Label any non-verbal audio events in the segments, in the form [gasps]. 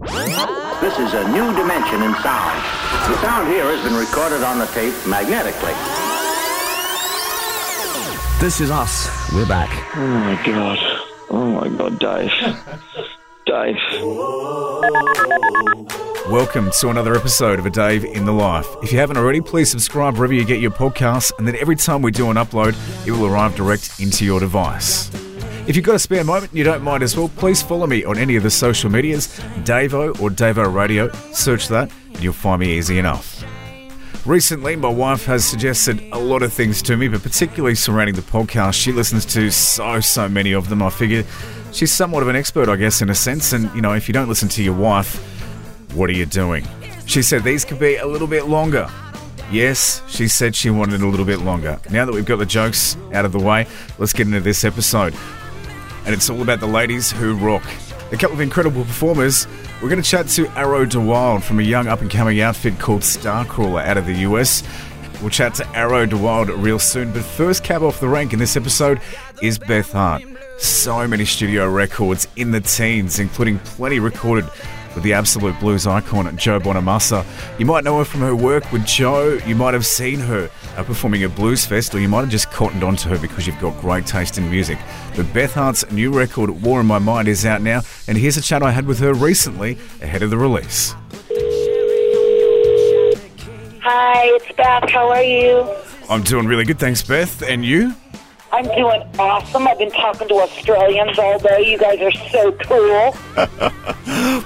This is a new dimension in sound. The sound here has been recorded on the tape magnetically. This is us. We're back. Oh my god. Oh my god, Dave. Dave. Welcome to another episode of A Dave in the Life. If you haven't already, please subscribe wherever you get your podcasts, and then every time we do an upload, it will arrive direct into your device. If you've got a spare moment and you don't mind as well, please follow me on any of the social medias, Davo or Davo Radio. Search that, and you'll find me easy enough. Recently, my wife has suggested a lot of things to me, but particularly surrounding the podcast. She listens to so, so many of them. I figure she's somewhat of an expert, I guess, in a sense. And, you know, if you don't listen to your wife, what are you doing? She said these could be a little bit longer. Yes, she said she wanted a little bit longer. Now that we've got the jokes out of the way, let's get into this episode. And it's all about the ladies who rock. A couple of incredible performers. We're going to chat to Arrow de Wilde from a young up and coming outfit called Starcrawler out of the US. We'll chat to Arrow de Wilde real soon, but first cab off the rank in this episode is Beth Hart. So many studio records in the teens, including plenty recorded with the absolute blues icon Joe Bonamassa. You might know her from her work with Joe. You might have seen her uh, performing at Blues Fest, or you might have just cottoned onto her because you've got great taste in music. But Beth Hart's new record, War in My Mind, is out now, and here's a chat I had with her recently ahead of the release. Hi, it's Beth. How are you? I'm doing really good, thanks, Beth. And you? I'm doing awesome. I've been talking to Australians all day. You guys are so cool. [laughs]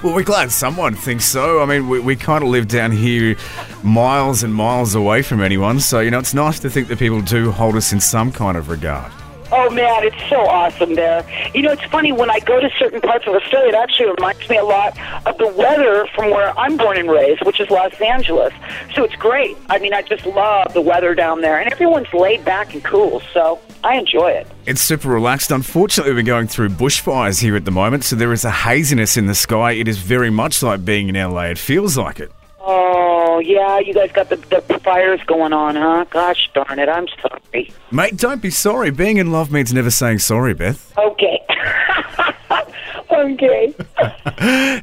Well, we're glad someone thinks so. I mean, we, we kind of live down here miles and miles away from anyone, so, you know, it's nice to think that people do hold us in some kind of regard. Oh man, it's so awesome there. You know, it's funny when I go to certain parts of Australia. It actually reminds me a lot of the weather from where I'm born and raised, which is Los Angeles. So it's great. I mean, I just love the weather down there, and everyone's laid back and cool. So I enjoy it. It's super relaxed. Unfortunately, we're going through bushfires here at the moment, so there is a haziness in the sky. It is very much like being in LA. It feels like it. Oh yeah, you guys got the, the fires going on, huh? Gosh darn it, I'm sorry. Mate, don't be sorry. Being in love means never saying sorry, Beth. Okay. [laughs] okay. [laughs]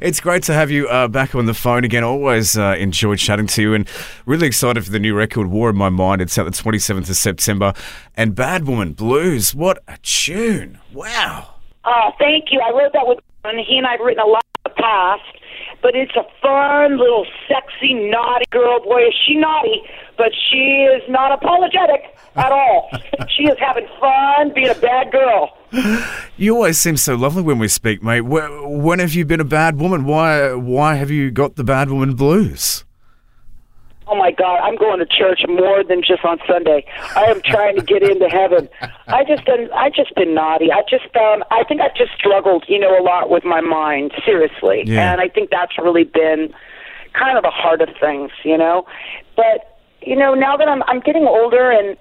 It's great to have you uh, back on the phone again. Always uh, enjoyed chatting to you and really excited for the new record, War in My Mind. It's out the 27th of September. And Bad Woman Blues, what a tune. Wow. Oh, thank you. I wrote that with and he and I've written a lot in the past, but it's a fun little sexy naughty girl. Boy, is she naughty, but she is not apologetic at all. [laughs] she is having fun being a bad girl. You always seem so lovely when we speak, mate. When have you been a bad woman? Why, why have you got the Bad Woman Blues? Oh my God, I'm going to church more than just on Sunday. I am trying to get into heaven. I just been, I just been naughty. I just found, I think I've just struggled, you know, a lot with my mind, seriously, Yeah. and I think that's really been kind of the heart of things, you know. But you know, now that I'm, I'm getting older and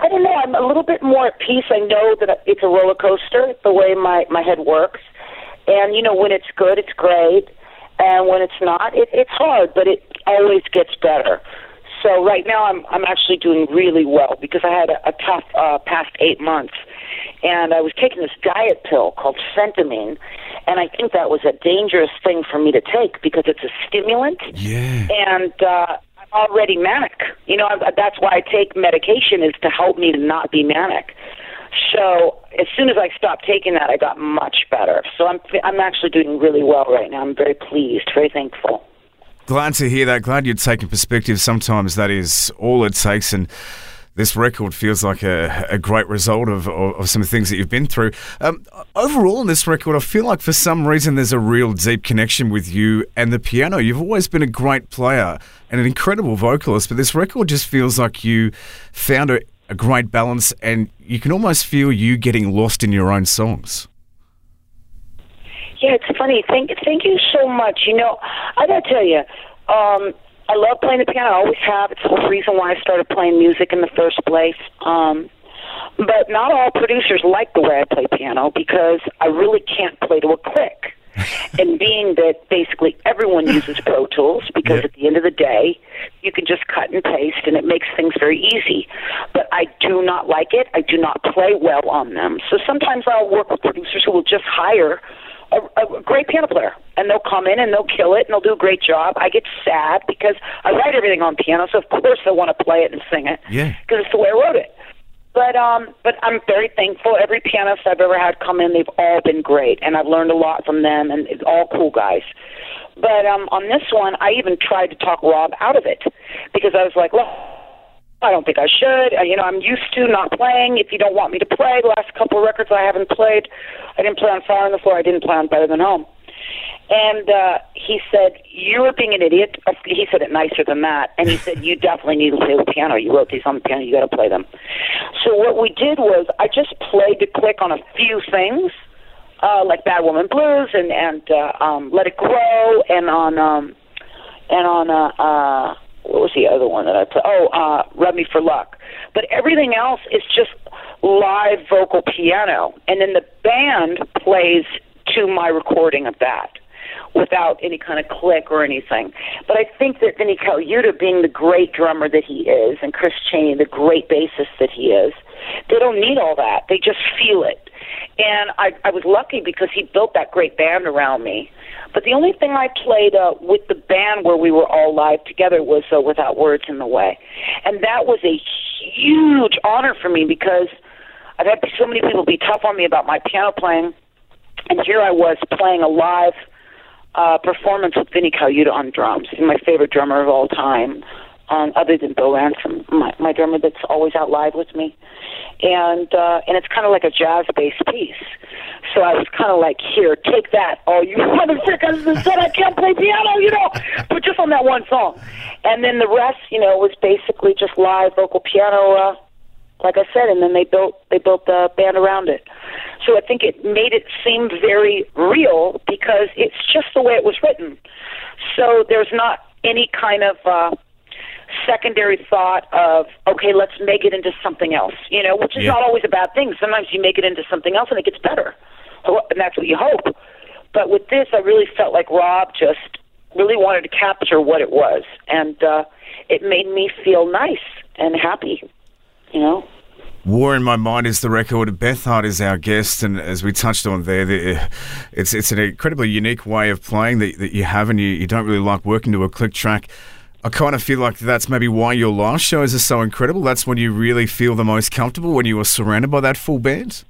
I don't know, I'm a little bit more at peace. I know that it's a roller coaster the way my my head works, and you know, when it's good, it's great, and when it's not, it, it's hard, but it always gets better. So right now, I'm I'm actually doing really well because I had a, a tough uh, past eight months, and I was taking this diet pill called Phentermine, and I think that was a dangerous thing for me to take because it's a stimulant Yeah. and uh, I'm already manic. You know, I- that's why I take medication is to help me to not be manic. So as soon as I stopped taking that, I got much better. So I'm I'm actually doing really well right now. I'm very pleased, very thankful. Glad to hear that. Glad you're taking perspective. Sometimes that is all it takes. And this record feels like a, a great result of, of, of some of the things that you've been through. Um, overall, in this record, I feel like for some reason there's a real deep connection with you and the piano. You've always been a great player and an incredible vocalist, but this record just feels like you found a, a great balance and you can almost feel you getting lost in your own songs. Yeah, it's funny. Thank thank you so much. You know, I gotta tell you, um, I love playing the piano. I always have. It's the reason why I started playing music in the first place. Um, but not all producers like the way I play piano because I really can't play to a click. [laughs] and being that basically everyone uses Pro Tools because Yeah. at the end of the day, you can just cut and paste and it makes things very easy. But I do not like it. I do not play well on them. So sometimes I'll work with producers who will just hire a, a great piano player, and they'll come in and they'll kill it and they'll do a great job. I get sad because I write everything on piano, so of course I want to play it and sing it. Yeah. because it's the way I wrote it. But um, but I'm very thankful. Every pianist I've ever had come in, they've all been great, and I've learned a lot from them, and it's all cool guys. But um, on this one, I even tried to talk Rob out of it because I was like, look. I don't think I should. Uh, you know, I'm used to not playing. If you don't want me to play, the last couple of records I haven't played. I didn't play on Fire on the Floor. I didn't play on Better Than Home. And uh, he said, You were being an idiot. He said it nicer than that. And he said, [laughs] You definitely need to play the piano. You wrote these on the piano. You got to play them. So what we did was I just played the click on a few things, uh, like Bad Woman Blues and, and uh, um, Let It Grow and on. Um, and on uh, uh what was the other one that I put? Oh, uh, Rub Me for Luck. But everything else is just live vocal piano, and then the band plays to my recording of that without any kind of click or anything. But I think that Vinnie Colaiuta, being the great drummer that he is, and Chris Chaney, the great bassist that he is, they don't need all that. They just feel it. And I, I was lucky because he built that great band around me. But the only thing I played uh, with the band where we were all live together was uh, Without Words in the Way. And that was a huge honor for me because I've had so many people be tough on me about my piano playing. And here I was playing a live uh, performance with Vinnie Colaiuta on drums. My favorite drummer of all time, um, other than Bill Ransom, my, my drummer that's always out live with me. And uh, and it's kind of like a jazz-based piece. So I was kind of like, here, take that, all you [laughs] motherfuckers that said I can't play piano, you know, but just on that one song. And then the rest, you know, was basically just live vocal piano. Uh, like I said, and then they built they built the band around it. So I think it made it seem very real because it's just the way it was written. So there's not any kind of uh, secondary thought of okay, let's make it into something else. You know, which is Yeah. not always a bad thing. Sometimes you make it into something else and it gets better, and that's what you hope. But with this, I really felt like Rob just really wanted to capture what it was, and uh, it made me feel nice and happy. You know. War in My Mind is the record. Beth Hart is our guest, and as we touched on there, the, it's it's an incredibly unique way of playing that, that you have, and you, you don't really like working to a click track. I kind of feel like that's maybe why your live shows are so incredible. That's when you really feel the most comfortable when you are surrounded by that full band.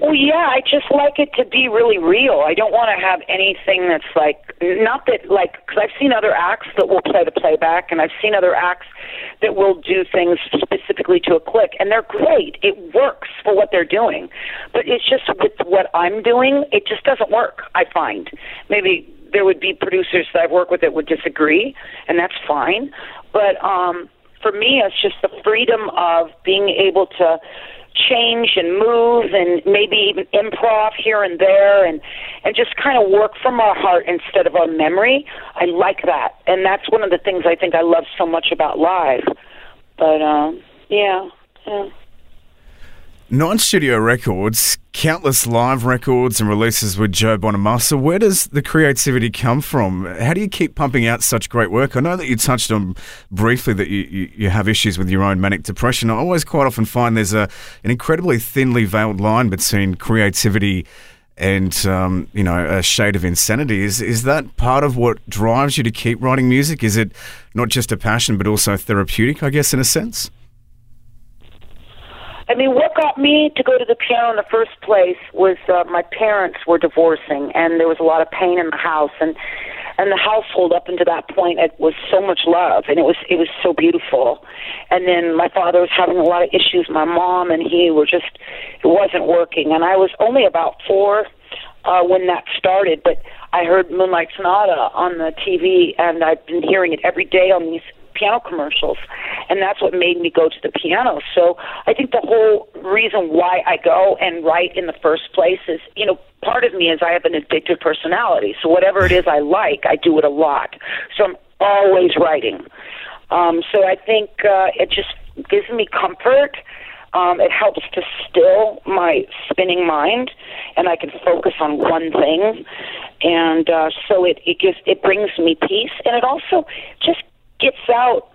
Well, yeah, I just like it to be really real. I don't want to have anything that's like, not that, like, because I've seen other acts that will play the playback, and I've seen other acts that will do things specifically to a click, and they're great. It works for what they're doing. But it's just with what I'm doing, it just doesn't work, I find. Maybe there would be producers that I've worked with that would disagree, and that's fine. But um, for me, it's just the freedom of being able to change and move and maybe even improv here and there and and just kind of work from our heart instead of our memory. I like that. And that's one of the things I think I love so much about live. But um yeah. yeah. Nine studio records, countless live records and releases with Joe Bonamassa. Where does the creativity come from? How do you keep pumping out such great work? I know that you touched on briefly that you, you, you have issues with your own manic depression. I always quite often find there's a an incredibly thinly veiled line between creativity and um, you know a shade of insanity. Is is that part of what drives you to keep writing music? Is it not just a passion but also therapeutic? I guess in a sense. I mean, what got me to go to the piano in the first place was uh, my parents were divorcing, and there was a lot of pain in the house, and and the household up until that point it was so much love, and it was it was so beautiful. And then my father was having a lot of issues. My mom and he were just it wasn't working, and I was only about four uh, when that started, but I heard Moonlight Sonata on the TV, and I've been hearing it every day on these piano commercials, and that's what made me go to the piano. So I think the whole reason why I go and write in the first place is, you know, part of me is I have an addictive personality. So whatever it is I like, I do it a lot. So I'm always writing. Um, so I think uh, it just gives me comfort. Um, it helps to still my spinning mind, and I can focus on one thing. And uh, so it, it gives it brings me peace, and it also just gets out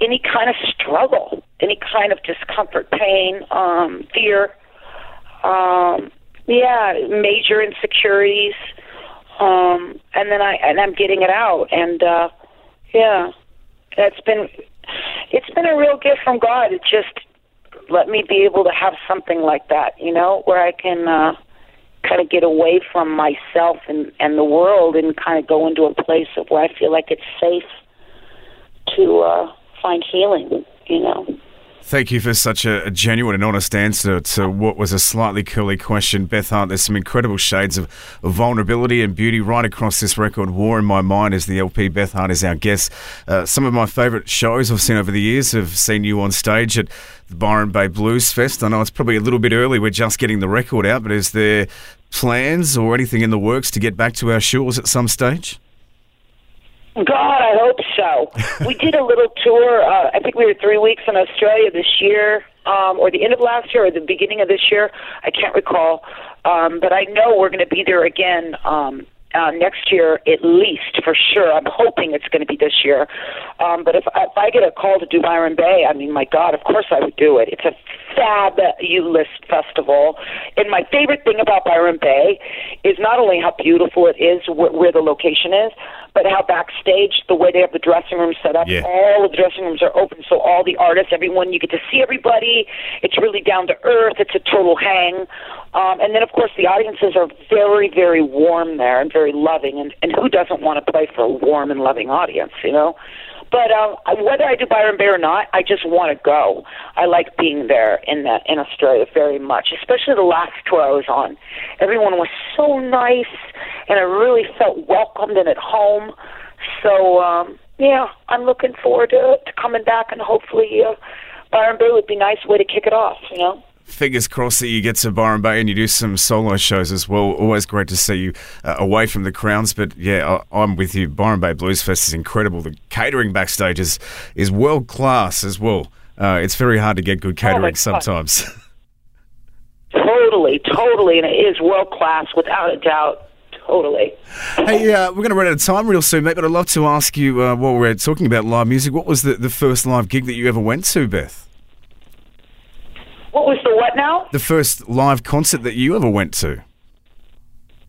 any kind of struggle, any kind of discomfort, pain, um, fear. Um, yeah, major insecurities. Um, and then I and I'm getting it out, and uh, yeah, that's been it's been a real gift from God. It just let me be able to have something like that, you know, where I can uh, kind of get away from myself and and the world, and kind of go into a place of where I feel like it's safe to uh, find healing, you know. Thank you for such a, a, genuine and honest answer to what was a slightly curly question. Beth Hart, there's some incredible shades of, vulnerability and beauty right across this record. War in My Mind is the LP. Beth Hart is our guest. Uh, some of my favourite shows I've seen over the years have seen you on stage at the Byron Bay Blues Fest. I know it's probably a little bit early, we're just getting the record out, but is there plans or anything in the works to get back to our shores at some stage? God, I hope so. we did a little tour. Uh, I think we were three weeks in Australia this year, um, or the end of last year, or the beginning of this year. I can't recall, um, but I know we're going to be there again um, uh, next year at least for sure. I'm hoping it's going to be this year. Um, but if, if I get a call to do Byron Bay, I mean, my God, of course I would do it. It's a fabulous festival. And my favorite thing about Byron Bay is not only how beautiful it is, wh- where the location is, but how backstage, the way they have the dressing room set up, Yeah. all of the dressing rooms are open. So all the artists, everyone, you get to see everybody. It's really down to earth. It's a total hang. Um, and then, of course, the audiences are very, very warm there and very loving. And, and who doesn't want to play for a warm and loving audience, you know? But um, whether I do Byron Bay or not, I just want to go. I like being there in that in Australia very much, especially the last tour I was on. Everyone was so nice, and I really felt welcomed and at home. So um, yeah, I'm looking forward to, to coming back, and hopefully uh, Byron Bay would be a nice way to kick it off. You know. Fingers crossed that you get to Byron Bay and you do some solo shows as well. Always great to see you uh, away from the crowns. But yeah, I, I'm with you. Byron Bay Blues Fest is incredible. The catering backstage is, is world class as well. Uh, it's very hard to get good catering God. sometimes. [laughs] Totally, totally, and it is world class without a doubt. Totally. hey, uh, we're going to run out of time real soon, mate. But I'd love to ask you uh, while we're talking about live music, what was the, the first live gig that you ever went to, Beth? What was the what now? The first live concert that you ever went to?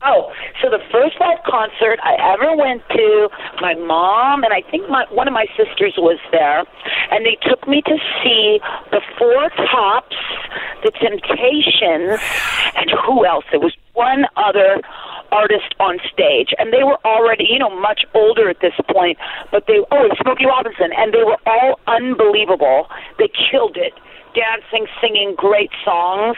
Oh, so the first live concert I ever went to, my mom and I think my one of my sisters was there, and they took me to see the Four Tops, the Temptations, and who else? There was one other artist on stage, and they were already, you know, much older at this point. But they, oh, and Smokey Robinson, and they were all unbelievable. They killed it dancing, singing great songs.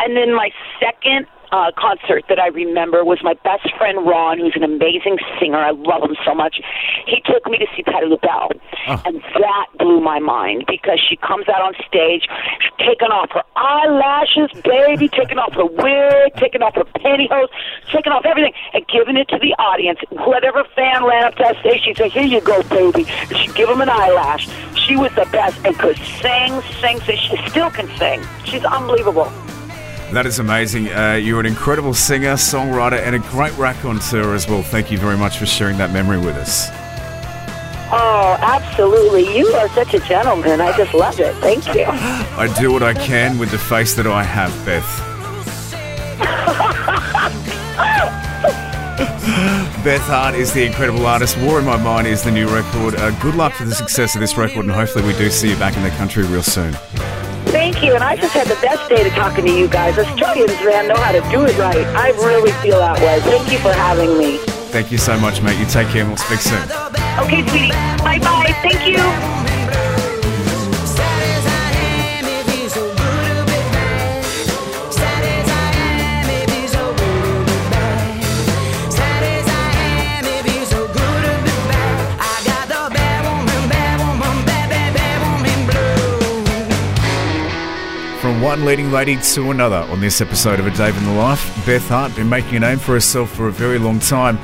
And then my second uh, concert that I remember was my best friend Ron, who's an amazing singer. I love him so much. He took me to see Patti LaBelle, and that blew my mind because she comes out on stage, taking off her eyelashes, baby, taking off her wig, taking off her pantyhose, taking off everything, and giving it to the audience. Whatever fan ran up to that stage, she'd say, "Here you go, baby," and she'd give him an eyelash. She was the best and could sing, sing, sing. She still can sing. She's unbelievable. That is amazing. Uh, you're an incredible singer, songwriter, and a great raconteur as well. Thank you very much for sharing that memory with us. Oh, absolutely. You are such a gentleman. I just love it. Thank you. [gasps] I do what I can with the face that I have, Beth. [laughs] Beth Hart is the incredible artist. War in My Mind is the new record. Uh, good luck for the success of this record, and hopefully, we do see you back in the country real soon. Thank you. And I just had the best day to talking to you guys. Australians, man, know how to do it right. I really feel that way. Thank you for having me. Thank you so much, mate. You take care, and we'll speak soon. Okay, sweetie. Bye bye. Thank you. One leading lady to another on this episode of A Dave in the Life, Beth Hart been making a name for herself for a very long time.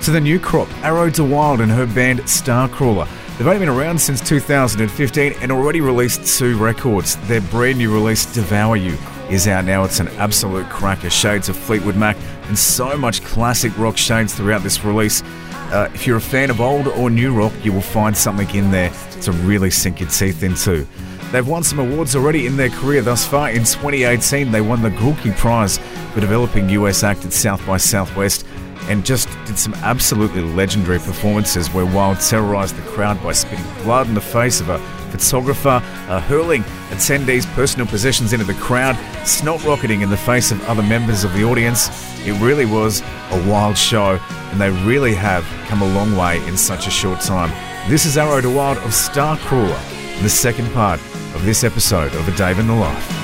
To the new crop, Arrow de Wilde and her band Starcrawler. They've only been around since 2015 and already released two records. Their brand new release, Devour You, is out now. It's an absolute cracker. Shades of Fleetwood Mac and so much classic rock shades throughout this release. Uh, if you're a fan of old or new rock, you will find something in there to really sink your teeth into. They've won some awards already in their career thus far. In 2018, they won the Grulke Prize for developing US act at South by Southwest and just did some absolutely legendary performances where Wilde terrorised the crowd by spitting blood in the face of a photographer, uh, hurling attendees' personal possessions into the crowd, snot rocketing in the face of other members of the audience. It really was a wild show, and they really have come a long way in such a short time. This is Arrow de Wilde of Starcrawler, the second part of this episode of A Dave in the Life.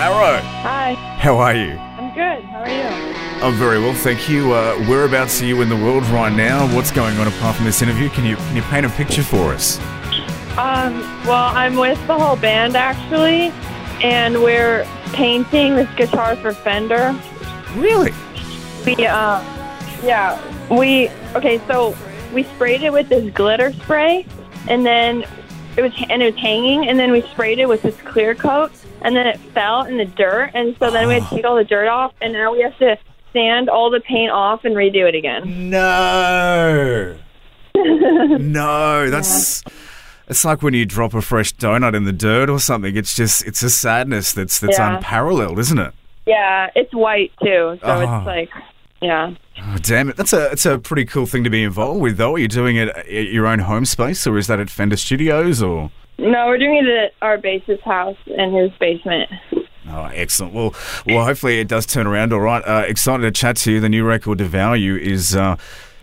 Arrow, Hi, how are you? I'm good. How are you? I'm very well, thank you. Uh, whereabouts are you in the world right now? What's going on apart from this interview? Can you can you paint a picture for us? Um, well, I'm with the whole band actually, and we're painting this guitar for Fender. Really? We, uh, yeah, we okay. So we sprayed it with this glitter spray, and then it was and it was hanging, and then we sprayed it with this clear coat, and then it fell in the dirt, and so then we had to take all the dirt off, and now we have to sand all the paint off and redo it again. No. [laughs] no, that's it's like when you drop a fresh donut in the dirt or something. It's just it's a sadness that's that's Yeah. unparalleled, isn't it? Yeah, it's white too, so Oh. it's ah. like, yeah. Oh, damn it. That's a it's a pretty cool thing to be involved with though. Are you doing it at your own home space or is that at Fender Studios or No, we're doing it at our bassist house in his basement. Oh, excellent. Well, well, hopefully it does turn around. All right. Uh, excited to chat to you. The new record, Devour You, is uh,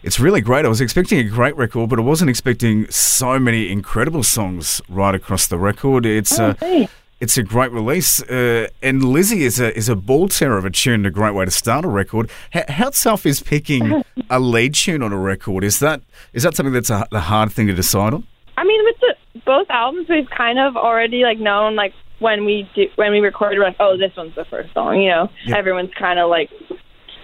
it's really great. I was expecting a great record, but I wasn't expecting so many incredible songs right across the record. It's uh, Hey. it's a great release, uh, and Lizzy is a is a ball terror of a tune. A great way to start a record. How, how tough is picking [laughs] a lead tune on a record? Is that is that something that's a, a hard thing to decide on? I mean, with the both albums, we've kind of already like known like when we do when we recorded, we're like, oh, this one's the first song. You know, everyone's kind of like,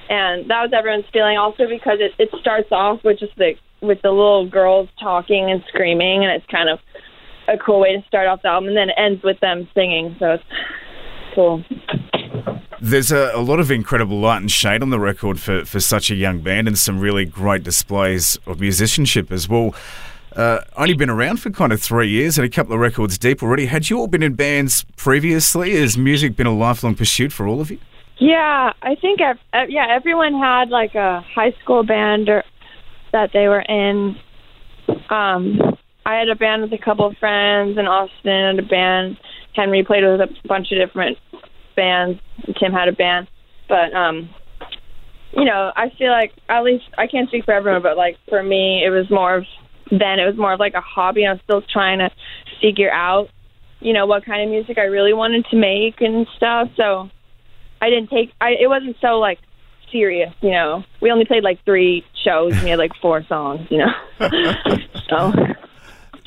and that was everyone's feeling. Also because it it starts off with just the with the little girls talking and screaming, and it's kind of a cool way to start off the album, and then it ends with them singing. So it's cool. There's a, a lot of incredible light and shade on the record for, for such a young band and some really great displays of musicianship as well. Uh, only been around for kind of three years and a couple of records deep already. Had you all been in bands previously? Has music been a lifelong pursuit for all of you? Yeah, I think ev- ev- yeah, everyone had like a high school band or that they were in. Um, I had a band with a couple of friends, and Austin had a band. Henry played with a bunch of different bands. Tim had a band, but um, you know, I feel like at least I can't speak for everyone, but like for me, it was more of then it was more of like a hobby. I was still trying to figure out, you know, what kind of music I really wanted to make and stuff. So I didn't take I it wasn't so like serious, you know. We only played like three shows and we had like four songs, you know. [laughs] so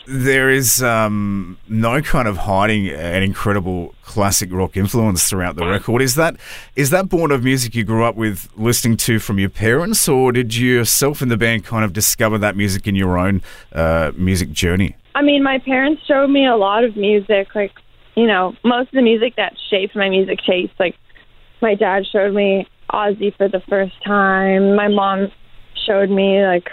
There is um, no kind of hiding an incredible classic rock influence throughout the record. Is that is that born of music you grew up with listening to from your parents, or did you yourself and the band kind of discover that music in your own uh, music journey? I mean my parents showed me a lot of music, like you know, most of the music that shaped my music taste. Like my dad showed me Ozzy for the first time. My mom showed me like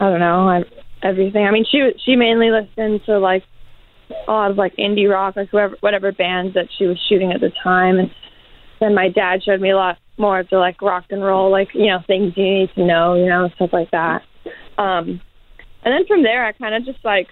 I don't know, I, everything. I mean, she she mainly listened to like a lot of like indie rock, like whoever whatever bands that she was shooting at the time. And then my dad showed me a lot more of the like rock and roll, like you know things you need to know, you know stuff like that. Um, and then from there, I kind of just like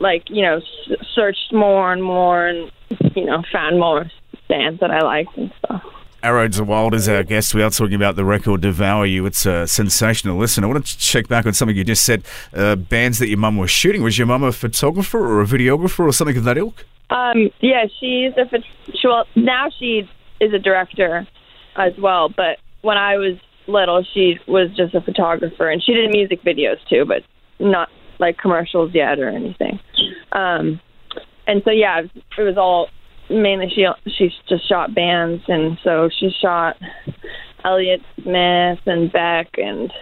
like you know s- searched more and more, and you know found more bands that I liked and stuff. Arrow Wilde is our guest. We are talking about the record Devour You. It's a sensational listen. I want to check back on something you just said. Uh, bands that your mum was shooting. Was your mum a photographer or a videographer or something of that ilk? Um, yeah, she's a she, well now she is a director as well. But when I was little, she was just a photographer, and she did music videos too, but not like commercials yet or anything. Um, and so yeah, it was all mainly she she just shot bands, and so she shot Elliott Smith and Beck and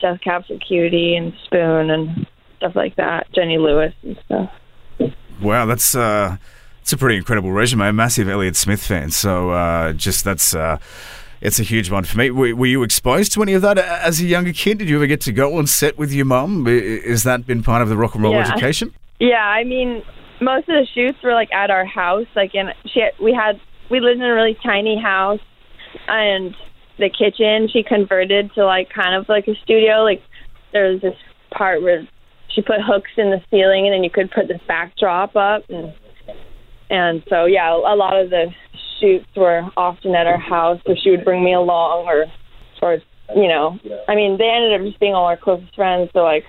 Death Cab for Cutie and Spoon and stuff like that. Jenny Lewis and stuff. Wow, that's uh, it's a pretty incredible resume. A massive Elliott Smith fan, so uh, just that's uh, it's a huge one for me. Were, were you exposed to any of that as a younger kid? Did you ever get to go on set with your mum? Is that been part of the rock and roll Yeah. education? Yeah, I mean, most of the shoots were like at our house. Like in she, we had we lived in a really tiny house, and the kitchen she converted to like kind of like a studio. Like there was this part where she put hooks in the ceiling, and then you could put this backdrop up, and and so yeah, a lot of the shoots were often at our house. So she would bring me along, or or you know, I mean, they ended up just being all our closest friends. So like,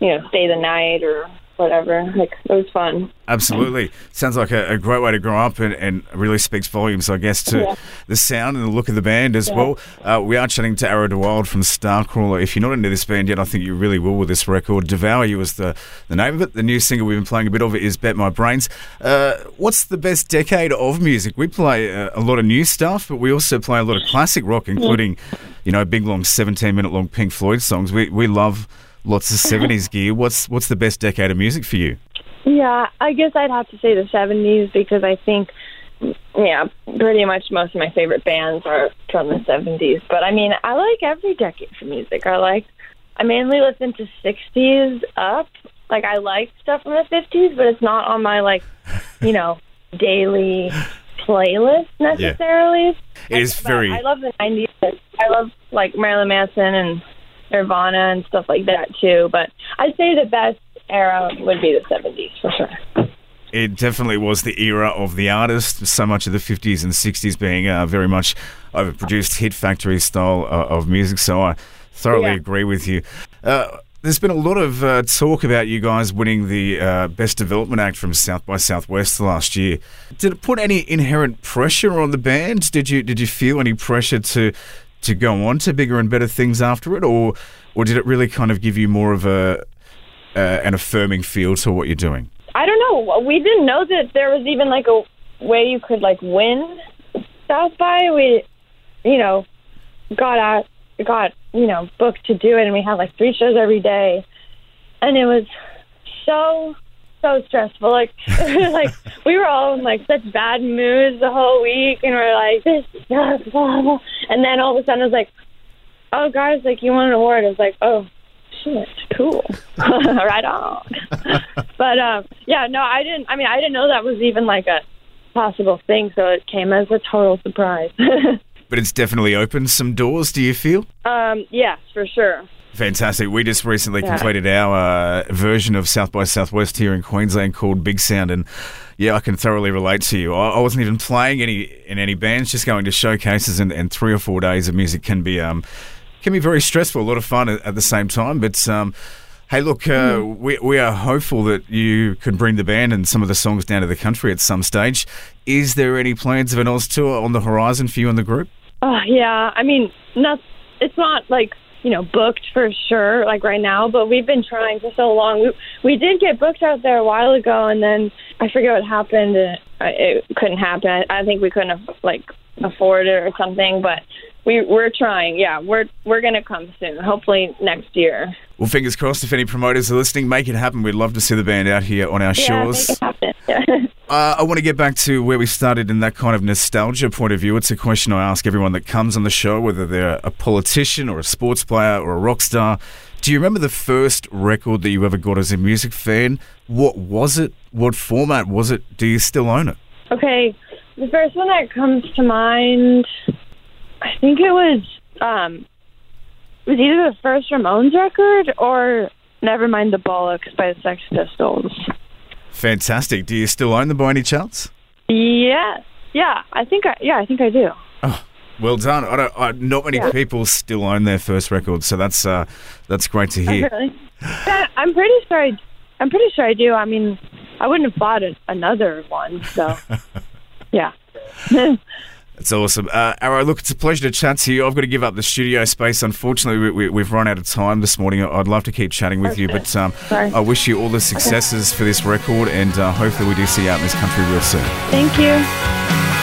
you know, stay the night or whatever. Like it was fun. Absolutely. Sounds like a, a great way to grow up and, and really speaks volumes, I guess, to Yeah. the sound and the look of the band as well. Uh, we are chatting to Arrow de Wilde from Starcrawler. If you're not into this band yet, I think you really will with this record. Devour You is the, the name of it. The new single we've been playing a bit of it is Bet My Brains. Uh, what's the best decade of music? We play uh, a lot of new stuff, but we also play a lot of classic rock, including, you know, big, long, 17 minute long Pink Floyd songs. We, we love lots of 70s gear. What's, what's the best decade of music for you? Yeah, I guess I'd have to say the '70s because I think, yeah, pretty much most of my favorite bands are from the '70s. But I mean, I like every decade for music. I like, I mainly listen to '60s up. Like I like stuff from the '50s, but it's not on my like, you know, daily playlist necessarily. It is very. I love the '90s. I love like Marilyn Manson and Nirvana and stuff like that too. But I'd say the best era would be the '70s for sure. It definitely was the era of the artist. So much of the 50s and 60s being uh, very much overproduced hit factory style uh, of music. So I thoroughly Yeah. agree with you. Uh, there's been a lot of uh, talk about you guys winning the uh, Best Development Act from South by Southwest last year. Did it put any inherent pressure on the band? Did you did you feel any pressure to to go on to bigger and better things after it, or or did it really kind of give you more of a uh, an affirming feel to what you're doing? I don't know. We didn't know that there was even like a way you could like win South by. We, you know, got out, got you know booked to do it, and we had like three shows every day, and it was so so stressful. Like [laughs] like we were all in like such bad moods the whole week, and we're like this sucks, and then all of a sudden it was like, oh guys, like you won an award. It was like oh shit, cool, [laughs] right on. [laughs] but um, yeah, no, I didn't. I mean, I didn't know that was even like a possible thing, so it came as a total surprise. But it's definitely opened some doors, do you feel? um, yes, for sure. Fantastic. We just recently Yeah. completed our uh, version of South by Southwest here in Queensland called Big Sound. And yeah, I can thoroughly relate to you. I, I wasn't even playing any in any bands, just going to showcases, and, and three or four days of music can be um, can be very stressful, a lot of fun at, at the same time. But um, hey, look, uh, Hmm. we, we are hopeful that you can bring the band and some of the songs down to the country at some stage. Is there any plans of an Oz tour on the horizon for you and the group? Oh yeah, I mean, not. It's not like you know booked for sure, like right now. But we've been trying for so long. We we did get booked out there a while ago, and then I forget what happened. and It couldn't happen. I, I think we couldn't have, like afford it or something. But we we're trying. Yeah, we're we're gonna come soon. Hopefully next year. Well, fingers crossed. If any promoters are listening, make it happen. We'd love to see the band out here on our Yeah, shores. make it happen. [laughs] Uh, I want to get back to where we started in that kind of nostalgia point of view. It's a question I ask everyone that comes on the show, whether they're a politician or a sports player or a rock star. Do you remember the first record that you ever got as a music fan? What was it? What format was it? Do you still own it? Okay, the first one that comes to mind, I think it was um, it was either the first Ramones record or Nevermind the Bollocks by the Sex Pistols. Fantastic. Do you still own them by any chance? Yeah, yeah, I think I yeah I think I do. Oh, Well done. I don't, I, not many Yeah. people still own their first record, so that's uh, that's great to hear. Really? Yeah, I'm pretty sure I, I'm pretty sure I do. I mean, I wouldn't have bought a, another one, so [laughs] yeah. [laughs] That's awesome. Uh, Arrow, look, it's a pleasure to chat to you. I've got to give up the studio space. Unfortunately, we, we, we've run out of time this morning. I'd love to keep chatting with you, but um, I wish you all the successes for this record, and uh, hopefully we do see you out in this country real soon. Thank you.